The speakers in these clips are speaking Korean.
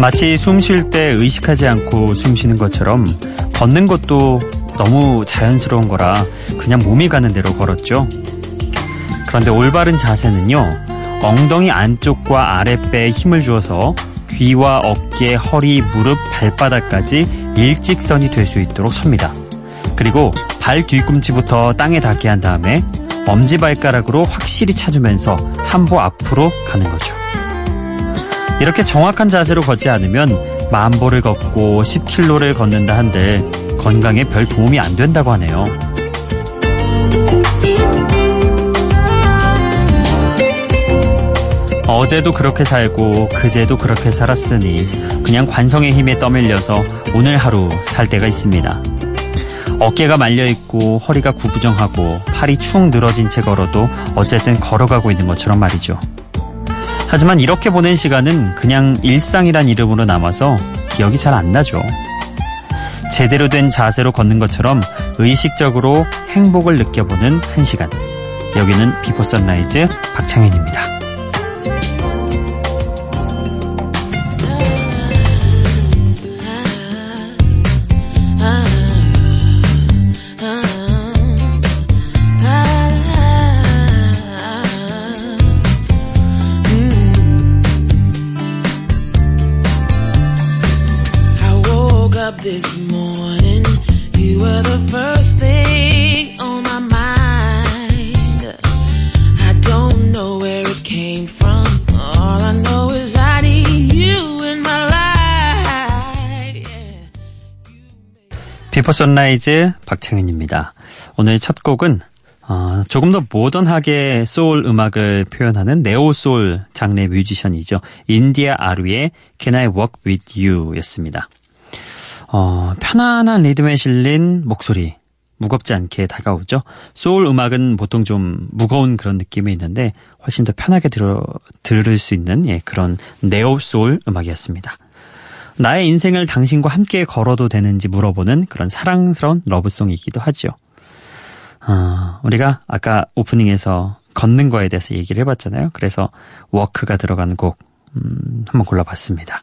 마치 숨 쉴 때 의식하지 않고 숨 쉬는 것처럼 걷는 것도 너무 자연스러운 거라 그냥 몸이 가는 대로 걸었죠. 그런데 올바른 자세는요, 엉덩이 안쪽과 아랫배에 힘을 주어서 귀와 어깨, 허리, 무릎, 발바닥까지 일직선이 될 수 있도록 섭니다. 그리고 발 뒤꿈치부터 땅에 닿게 한 다음에 엄지발가락으로 확실히 차주면서 한 보 앞으로 가는 거죠. 이렇게 정확한 자세로 걷지 않으면 만 보를 걷고 10킬로를 걷는다 한들 건강에 별 도움이 안 된다고 하네요. 어제도 그렇게 살고 그제도 그렇게 살았으니 그냥 관성의 힘에 떠밀려서 오늘 하루 살 때가 있습니다. 어깨가 말려있고 허리가 구부정하고 팔이 축 늘어진 채 걸어도 어쨌든 걸어가고 있는 것처럼 말이죠. 하지만 이렇게 보낸 시간은 그냥 일상이란 이름으로 남아서 기억이 잘 안 나죠. 제대로 된 자세로 걷는 것처럼 의식적으로 행복을 느껴보는 한 시간. 여기는 비포 선라이즈 박창현입니다. Before Sunrise 박창현입니다. 오늘 첫 곡은 어, 조금 더 모던하게 소울 음악을 표현하는 neo soul 장르의 뮤지션이죠. 인디아 아리의 Can I Walk With You 였습니다. 어, 편안한 리듬에 실린 목소리, 무겁지 않게 다가오죠. 소울 음악은 보통 좀 무거운 그런 느낌이 있는데 훨씬 더 편하게 들어, 들을 수 있는 예, 그런 neo soul 음악이었습니다. 나의 인생을 당신과 함께 걸어도 되는지 물어보는 그런 사랑스러운 러브송이기도 하죠. 어, 우리가 아까 오프닝에서 걷는 거에 대해서 얘기를 해봤잖아요. 그래서 워크가 들어간 곡 음, 한번 골라봤습니다.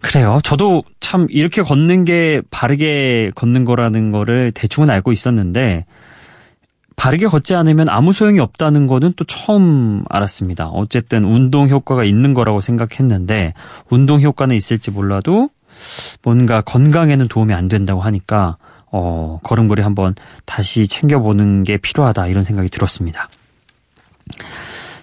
그래요. 저도 참 이렇게 걷는 게 바르게 걷는 거라는 거를 대충은 알고 있었는데 바르게 걷지 않으면 아무 소용이 없다는 거는 또 처음 알았습니다. 어쨌든 운동 효과가 있는 거라고 생각했는데 운동 효과는 있을지 몰라도 뭔가 건강에는 도움이 안 된다고 하니까 어, 걸음걸이 한번 다시 챙겨보는 게 필요하다 이런 생각이 들었습니다.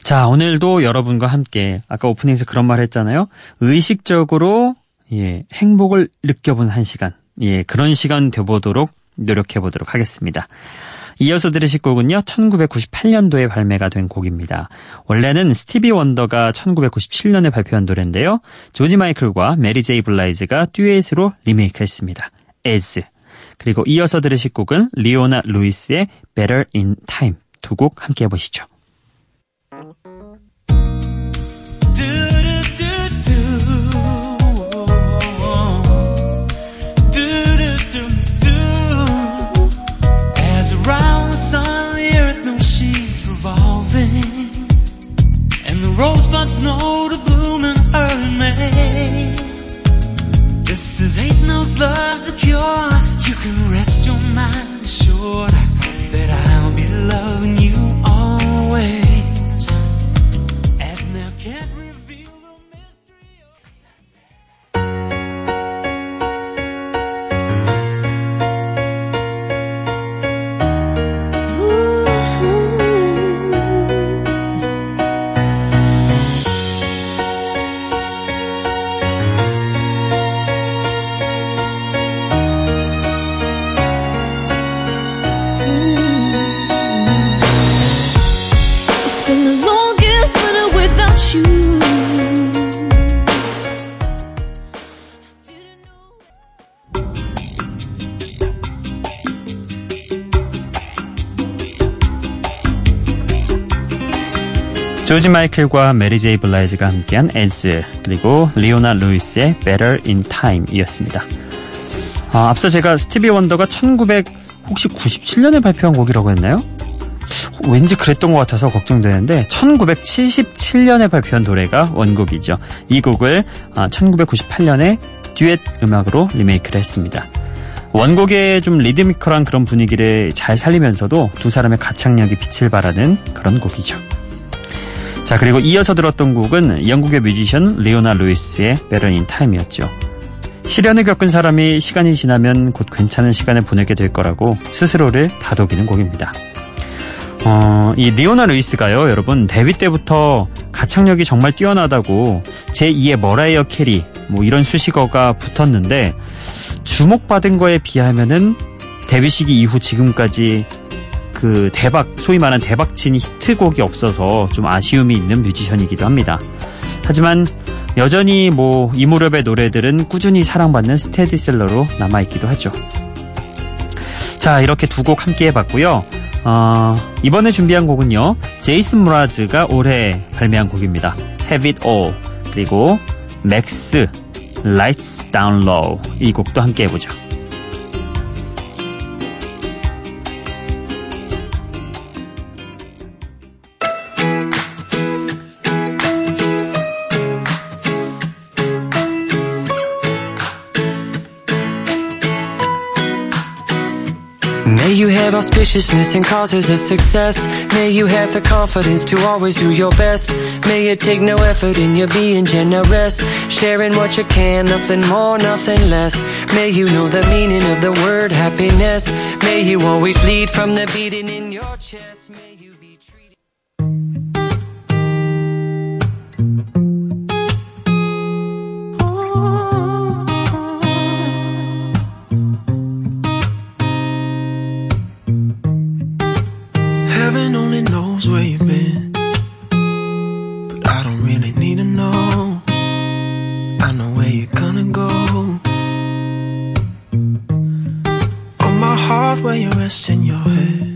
자, 오늘도 여러분과 함께 아까 오프닝에서 그런 말 했잖아요. 의식적으로 예, 행복을 느껴본 한 시간. 예, 그런 시간 되보도록 노력해 보도록 하겠습니다. 이어서 들으실 곡은요. 1998년도에 발매가 된 곡입니다. 원래는 스티비 원더가 1997년에 발표한 노래인데요. 조지 마이클과 메리 제이 블라이즈가 듀엣으로 리메이크했습니다. As. 그리고 이어서 들으실 곡은 리오나 루이스의 Better in Time. 두 곡 함께 해보시죠. your mind is short. 조지 마이클과 메리 제이 블라이즈가 함께한 As 그리고 리오나 루이스의 Better in Time이었습니다. 아, 앞서 제가 스티비 원더가 1900 혹시 97년에 발표한 곡이라고 했나요? 왠지 그랬던 것 같아서 걱정되는데 1977년에 발표한 노래가 원곡이죠. 이 곡을 1998년에 듀엣 음악으로 리메이크를 했습니다. 원곡의 좀 리드미컬한 그런 분위기를 잘 살리면서도 두 사람의 가창력이 빛을 발하는 그런 곡이죠. 자, 그리고 이어서 들었던 곡은 영국의 뮤지션 리오나 루이스의 in Time이었죠. 시련을 겪은 사람이 시간이 지나면 곧 괜찮은 시간을 보내게 될 거라고 스스로를 다독이는 곡입니다. 어, 이 리오나 루이스가요, 여러분, 데뷔 때부터 가창력이 정말 뛰어나다고 제2의 머라이어 캐리, 뭐 이런 수식어가 붙었는데, 주목받은 거에 비하면은 데뷔 시기 이후 지금까지 그 대박, 소위 말하는 대박친 히트곡이 없어서 좀 아쉬움이 있는 뮤지션이기도 합니다. 하지만 여전히 뭐 이 무렵의 노래들은 꾸준히 사랑받는 스테디셀러로 남아있기도 하죠. 자, 이렇게 두 곡 함께 해봤고요. 어, 이번에 준비한 곡은요. 제이슨 므라즈가 올해 발매한 곡입니다. Have It All 그리고 맥스 Lights Down Low 이 곡도 함께 해보죠. Have auspiciousness and causes of success. May you have the confidence to always do your best. May it take no effort in your being generous. Sharing what you can, nothing more, nothing less. May you know the meaning of the word happiness. May you always lead from the beating in your chest. May Heaven only knows where you've been. But I don't really need to know. I know where you're gonna go. On my heart, where you're resting your head.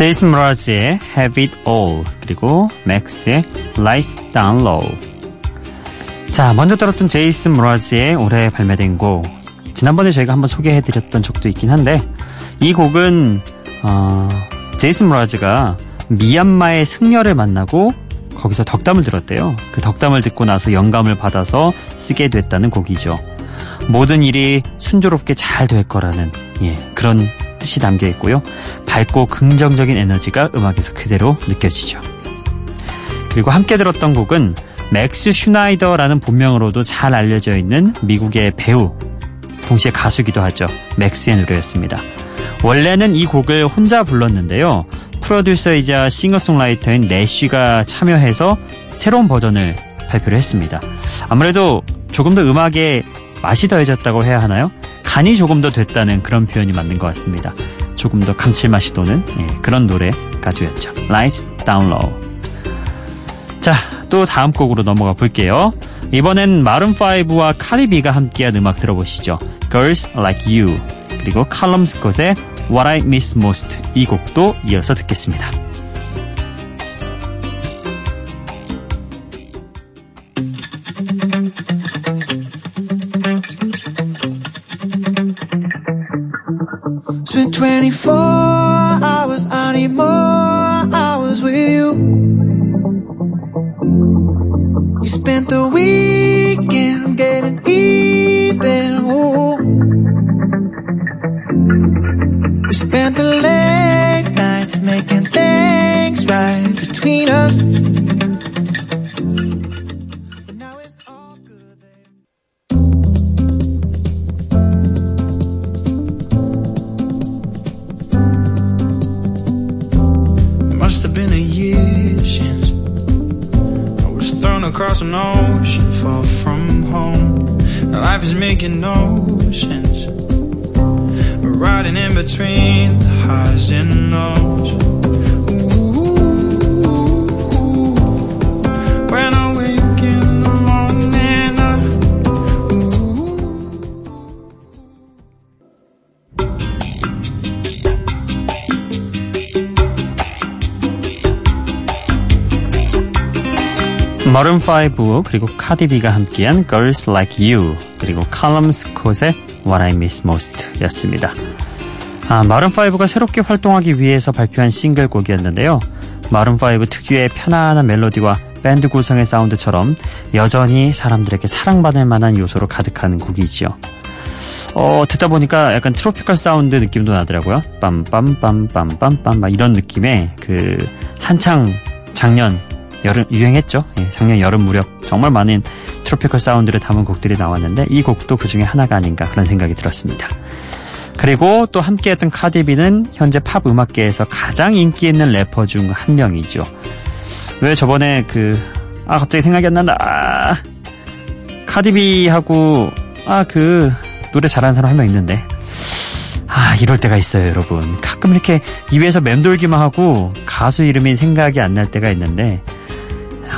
제이슨 무라즈의 Have It All 그리고 맥스의 Lights Down Low. 자 먼저 들었던 제이슨 무라즈의 올해 발매된 곡. 지난번에 저희가 한번 소개해드렸던 적도 있긴 한데 이 곡은 어, 제이슨 무라즈가 미얀마의 승려를 만나고 거기서 덕담을 들었대요. 그 덕담을 듣고 나서 영감을 받아서 쓰게 됐다는 곡이죠. 모든 일이 순조롭게 잘 될 거라는 예, 그런 뜻이 담겨 있고요. 밝고 긍정적인 에너지가 음악에서 그대로 느껴지죠. 그리고 함께 들었던 곡은 맥스 슈나이더라는 본명으로도 잘 알려져 있는 미국의 배우, 동시에 가수기도 하죠. 맥스의 노래였습니다. 원래는 이 곡을 혼자 불렀는데요. 프로듀서이자 싱어송라이터인 내쉬가 참여해서 새로운 버전을 발표를 했습니다. 아무래도 조금 더 음악에 맛이 더해졌다고 해야 하나요? 간이 조금 더 됐다는 그런 표현이 맞는 것 같습니다. 조금 더 감칠맛이 도는 예, 그런 노래가 되었죠. Lights Down Low. 자, 또 다음 곡으로 넘어가 볼게요. 이번엔 마룬5와 카리비가 함께한 음악 들어보시죠. Girls Like You 그리고 칼럼 스콧의 What I Miss Most 이 곡도 이어서 듣겠습니다. 24 hours, I need more hours with you. You spent the weekend across an ocean far from home. Life is making no sense. Riding in between the highs and lows. 마룬5 그리고 카디비가 함께한 Girls Like You 그리고 칼럼 스콧의 What I Miss Most 였습니다. 아, 마룬 5가 새롭게 활동하기 위해서 발표한 싱글곡이었는데요. 마룬 5 특유의 편안한 멜로디와 밴드 구성의 사운드처럼 여전히 사람들에게 사랑받을 만한 요소로 가득한 곡이지요. 어, 듣다 보니까 약간 tropical 사운드 느낌도 나더라고요. 빰빰빰빰빰빰 막 이런 느낌의 그 한창 작년 여름 유행했죠. 예, 작년 여름 무렵 정말 많은 트로피컬 사운드를 담은 곡들이 나왔는데 이 곡도 그 중에 하나가 아닌가 그런 생각이 들었습니다. 그리고 또 함께했던 카디비는 현재 팝 음악계에서 가장 인기 있는 래퍼 중 한 명이죠. 왜 저번에 그, 아, 갑자기 생각이 안 난다. 아, 카디비하고, 아, 그, 노래 잘하는 사람 한 명 있는데. 아, 이럴 때가 있어요, 여러분. 가끔 이렇게 입에서 맴돌기만 하고 가수 이름이 생각이 안 날 때가 있는데, 아,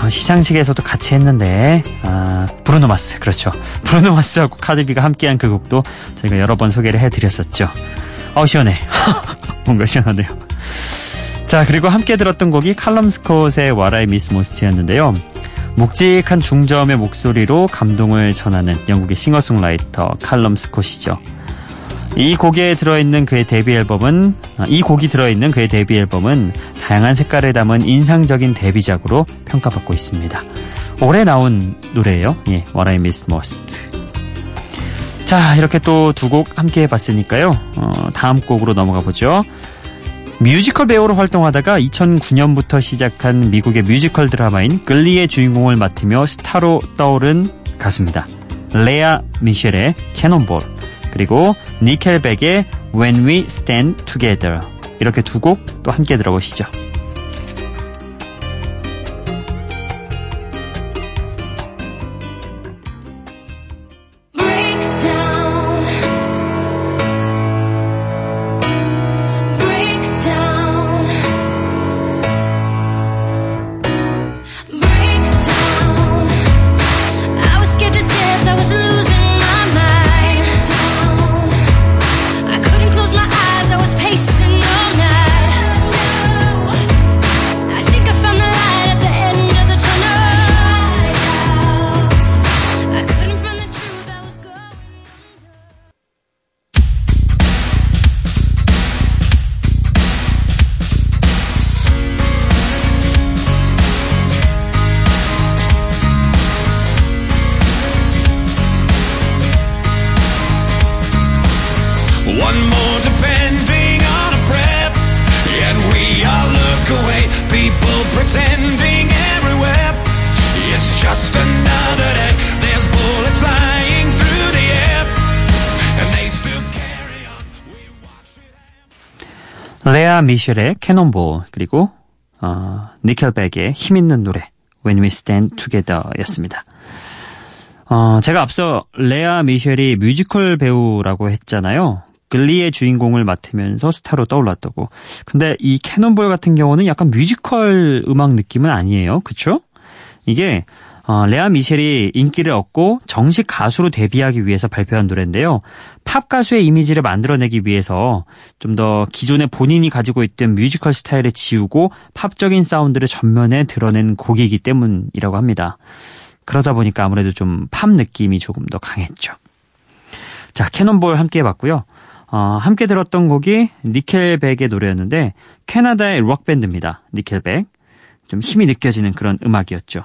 시상식에서도 같이 했는데, 아, 브루노 마스, 그렇죠. 브루노 마스하고 카디비가 함께한 그 곡도 저희가 여러 번 소개를 해드렸었죠. 어, 시원해. 뭔가 시원하네요. 자, 그리고 함께 들었던 곡이 칼럼 스콧의 I Miss Most였는데요. 묵직한 중저음의 목소리로 감동을 전하는 영국의 싱어송라이터 칼럼 스콧이죠. 이 곡에 들어있는 그의 데뷔 앨범은 아, 이 곡이 들어있는 그의 데뷔 앨범은 다양한 색깔을 담은 인상적인 데뷔작으로 평가받고 있습니다. 올해 나온 노래예요. 예, What I Miss Most. 자, 이렇게 또 두 곡 함께 해봤으니까요. 어, 다음 곡으로 넘어가 보죠. 뮤지컬 배우로 활동하다가 2009년부터 시작한 미국의 뮤지컬 드라마인 Glee의 주인공을 맡으며 스타로 떠오른 가수입니다. 레아 미셸의 캐논볼 그리고 니켈백의 When We Stand Together 이렇게 두 곡 또 함께 들어보시죠. 레아 미셸의 Cannonball 그리고 어, 니켈백의 힘있는 노래 When We Stand Together였습니다. 어, 제가 앞서 레아 미셸이 뮤지컬 배우라고 했잖아요. Glee의 주인공을 맡으면서 스타로 떠올랐다고. 근데 이 Cannonball 같은 경우는 약간 뮤지컬 음악 느낌은 아니에요. 그쵸? 이게 어, 레아 미셸이 인기를 얻고 정식 가수로 데뷔하기 위해서 발표한 노래인데요. 팝 가수의 이미지를 만들어내기 위해서 좀 더 기존에 본인이 가지고 있던 뮤지컬 스타일을 지우고 팝적인 사운드를 전면에 드러낸 곡이기 때문이라고 합니다. 그러다 보니까 아무래도 좀 팝 느낌이 조금 더 강했죠. 자, Cannonball 함께 해봤고요. 어, 함께 들었던 곡이 니켈백의 노래였는데 캐나다의 록밴드입니다. 니켈백. 좀 힘이 느껴지는 그런 음악이었죠.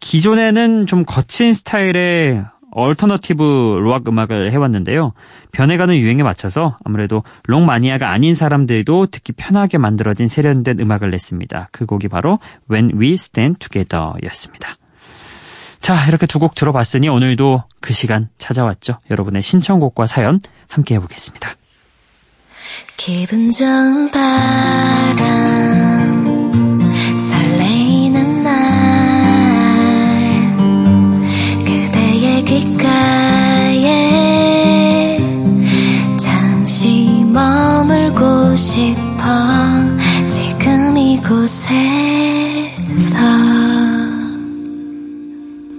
기존에는 좀 거친 스타일의 alternative 록 음악을 해왔는데요. 변해가는 유행에 맞춰서 아무래도 록 마니아가 아닌 사람들도 듣기 편하게 만들어진 세련된 음악을 냈습니다. 그 곡이 바로 When We Stand Together 였습니다. 자, 이렇게 두 곡 들어봤으니 오늘도 그 시간 찾아왔죠. 여러분의 신청곡과 사연 함께 해보겠습니다. 기분 좋은 바람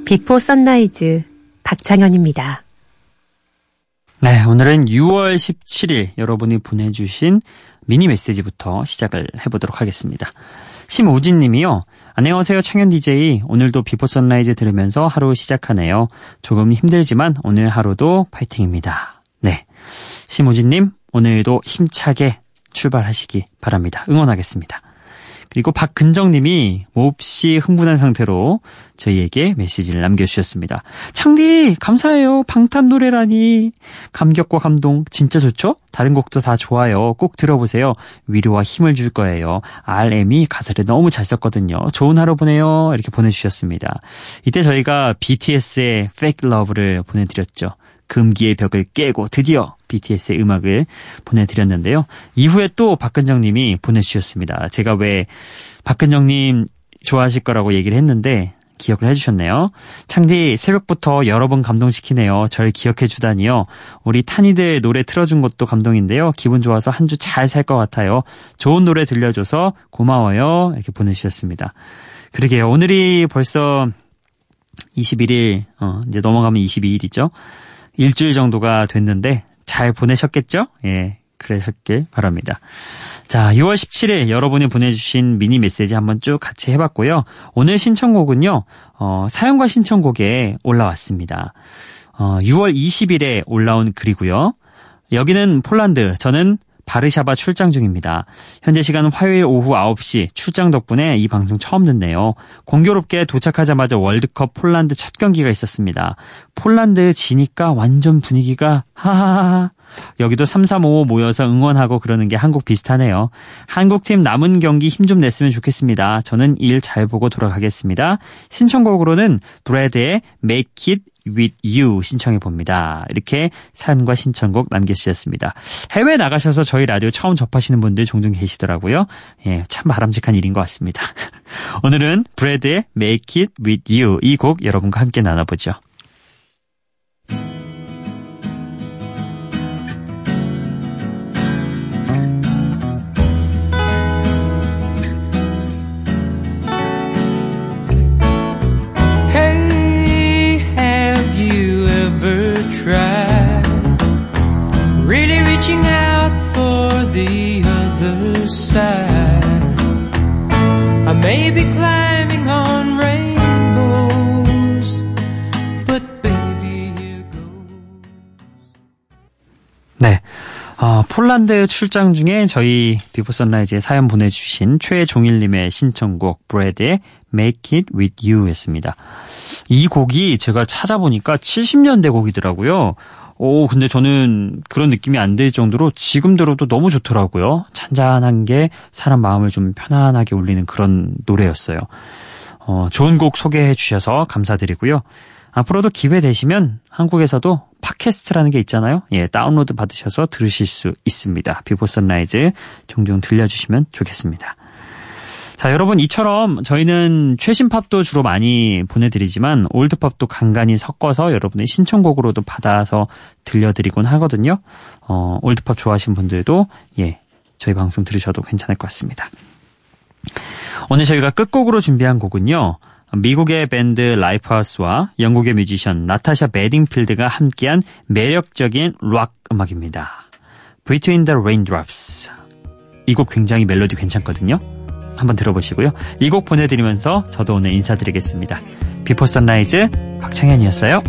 Before Sunrise 박창현입니다. 네, 오늘은 6월 17일 여러분이 보내주신 미니 메시지부터 시작을 해보도록 하겠습니다. 심우진 님이요. 안녕하세요, 창현 DJ. 오늘도 Before Sunrise 들으면서 하루 시작하네요. 조금 힘들지만 오늘 하루도 파이팅입니다. 네. 심우진 님, 오늘도 힘차게 출발하시기 바랍니다. 응원하겠습니다. 그리고 박근정 님이 몹시 흥분한 상태로 저희에게 메시지를 남겨주셨습니다. 창디, 감사해요. 방탄 노래라니. 감격과 감동 진짜 좋죠? 다른 곡도 다 좋아요. 꼭 들어보세요. 위로와 힘을 줄 거예요. RM이 가사를 너무 잘 썼거든요. 좋은 하루 보내요. 이렇게 보내주셨습니다. 이때 저희가 BTS의 Fake Love를 보내드렸죠. 금기의 벽을 깨고 드디어 BTS의 음악을 보내드렸는데요. 이후에 또 박근정 님이 보내주셨습니다. 제가 왜 박근정 님 좋아하실 거라고 얘기를 했는데 기억을 해주셨네요. 창디 새벽부터 여러 번 감동시키네요. 절 기억해 주다니요. 우리 탄이들 노래 틀어준 것도 감동인데요. 기분 좋아서 한 주 잘 살 것 같아요. 좋은 노래 들려줘서 고마워요. 이렇게 보내주셨습니다. 그러게요. 오늘이 벌써 21일, 어, 이제 넘어가면 22일이죠. 일주일 정도가 됐는데 잘 보내셨겠죠? 예, 그러셨길 바랍니다. 자, 6월 17일 여러분이 보내주신 미니 메시지 한번 쭉 같이 해봤고요. 오늘 신청곡은요, 어, 사연과 신청곡에 올라왔습니다. 어, 6월 20일에 올라온 글이고요. 여기는 폴란드, 저는 바르샤바 출장 중입니다. 현재 시간 화요일 오후 9시 출장 덕분에 이 방송 처음 듣네요. 공교롭게 도착하자마자 월드컵 폴란드 첫 경기가 있었습니다. 폴란드 지니까 완전 분위기가 하하하. 여기도 3355 모여서 응원하고 그러는 게 한국 비슷하네요. 한국팀 남은 경기 힘 좀 냈으면 좋겠습니다. 저는 일 잘 보고 돌아가겠습니다. 신청곡으로는 브래드의 Make It with You 신청해 봅니다. 이렇게 사연과 신청곡 남겨주셨습니다. 해외 나가셔서 저희 라디오 처음 접하시는 분들 종종 계시더라고요. 예, 참 바람직한 일인 것 같습니다. 오늘은 브래드의 Make It with You 이 곡 여러분과 함께 나눠보죠. Side? I may be climbing on rainbows, but baby, here goes. 네. 어, 폴란드 출장 중에 저희 Before Sunrise에 사연 보내주신 최종일님의 신청곡 브레드의 Make It With You 였습니다. 이 곡이 제가 찾아보니까 70년대 곡이더라고요. 오, 근데 저는 그런 느낌이 안 들 정도로 지금 들어도 너무 좋더라고요. 잔잔한 게 사람 마음을 좀 편안하게 울리는 그런 노래였어요. 어, 좋은 곡 소개해 주셔서 감사드리고요. 앞으로도 기회 되시면 한국에서도 팟캐스트라는 게 있잖아요. 예, 다운로드 받으셔서 들으실 수 있습니다. 비포 선라이즈 종종 들려주시면 좋겠습니다. 자, 여러분 이처럼 저희는 최신 팝도 주로 많이 보내드리지만 올드 팝도 간간히 섞어서 여러분의 신청곡으로도 받아서 들려드리곤 하거든요. 어, 올드 팝 좋아하시는 분들도 예, 저희 방송 들으셔도 괜찮을 것 같습니다. 오늘 저희가 끝곡으로 준비한 곡은요. 미국의 밴드 라이프하우스와 영국의 뮤지션 나타샤 베딩필드가 함께한 매력적인 락 음악입니다. Between the Raindrops. 이 곡 굉장히 멜로디 괜찮거든요. 한번 들어보시고요. 이 곡 보내드리면서 저도 오늘 인사드리겠습니다. 비포 선라이즈 박창현이었어요.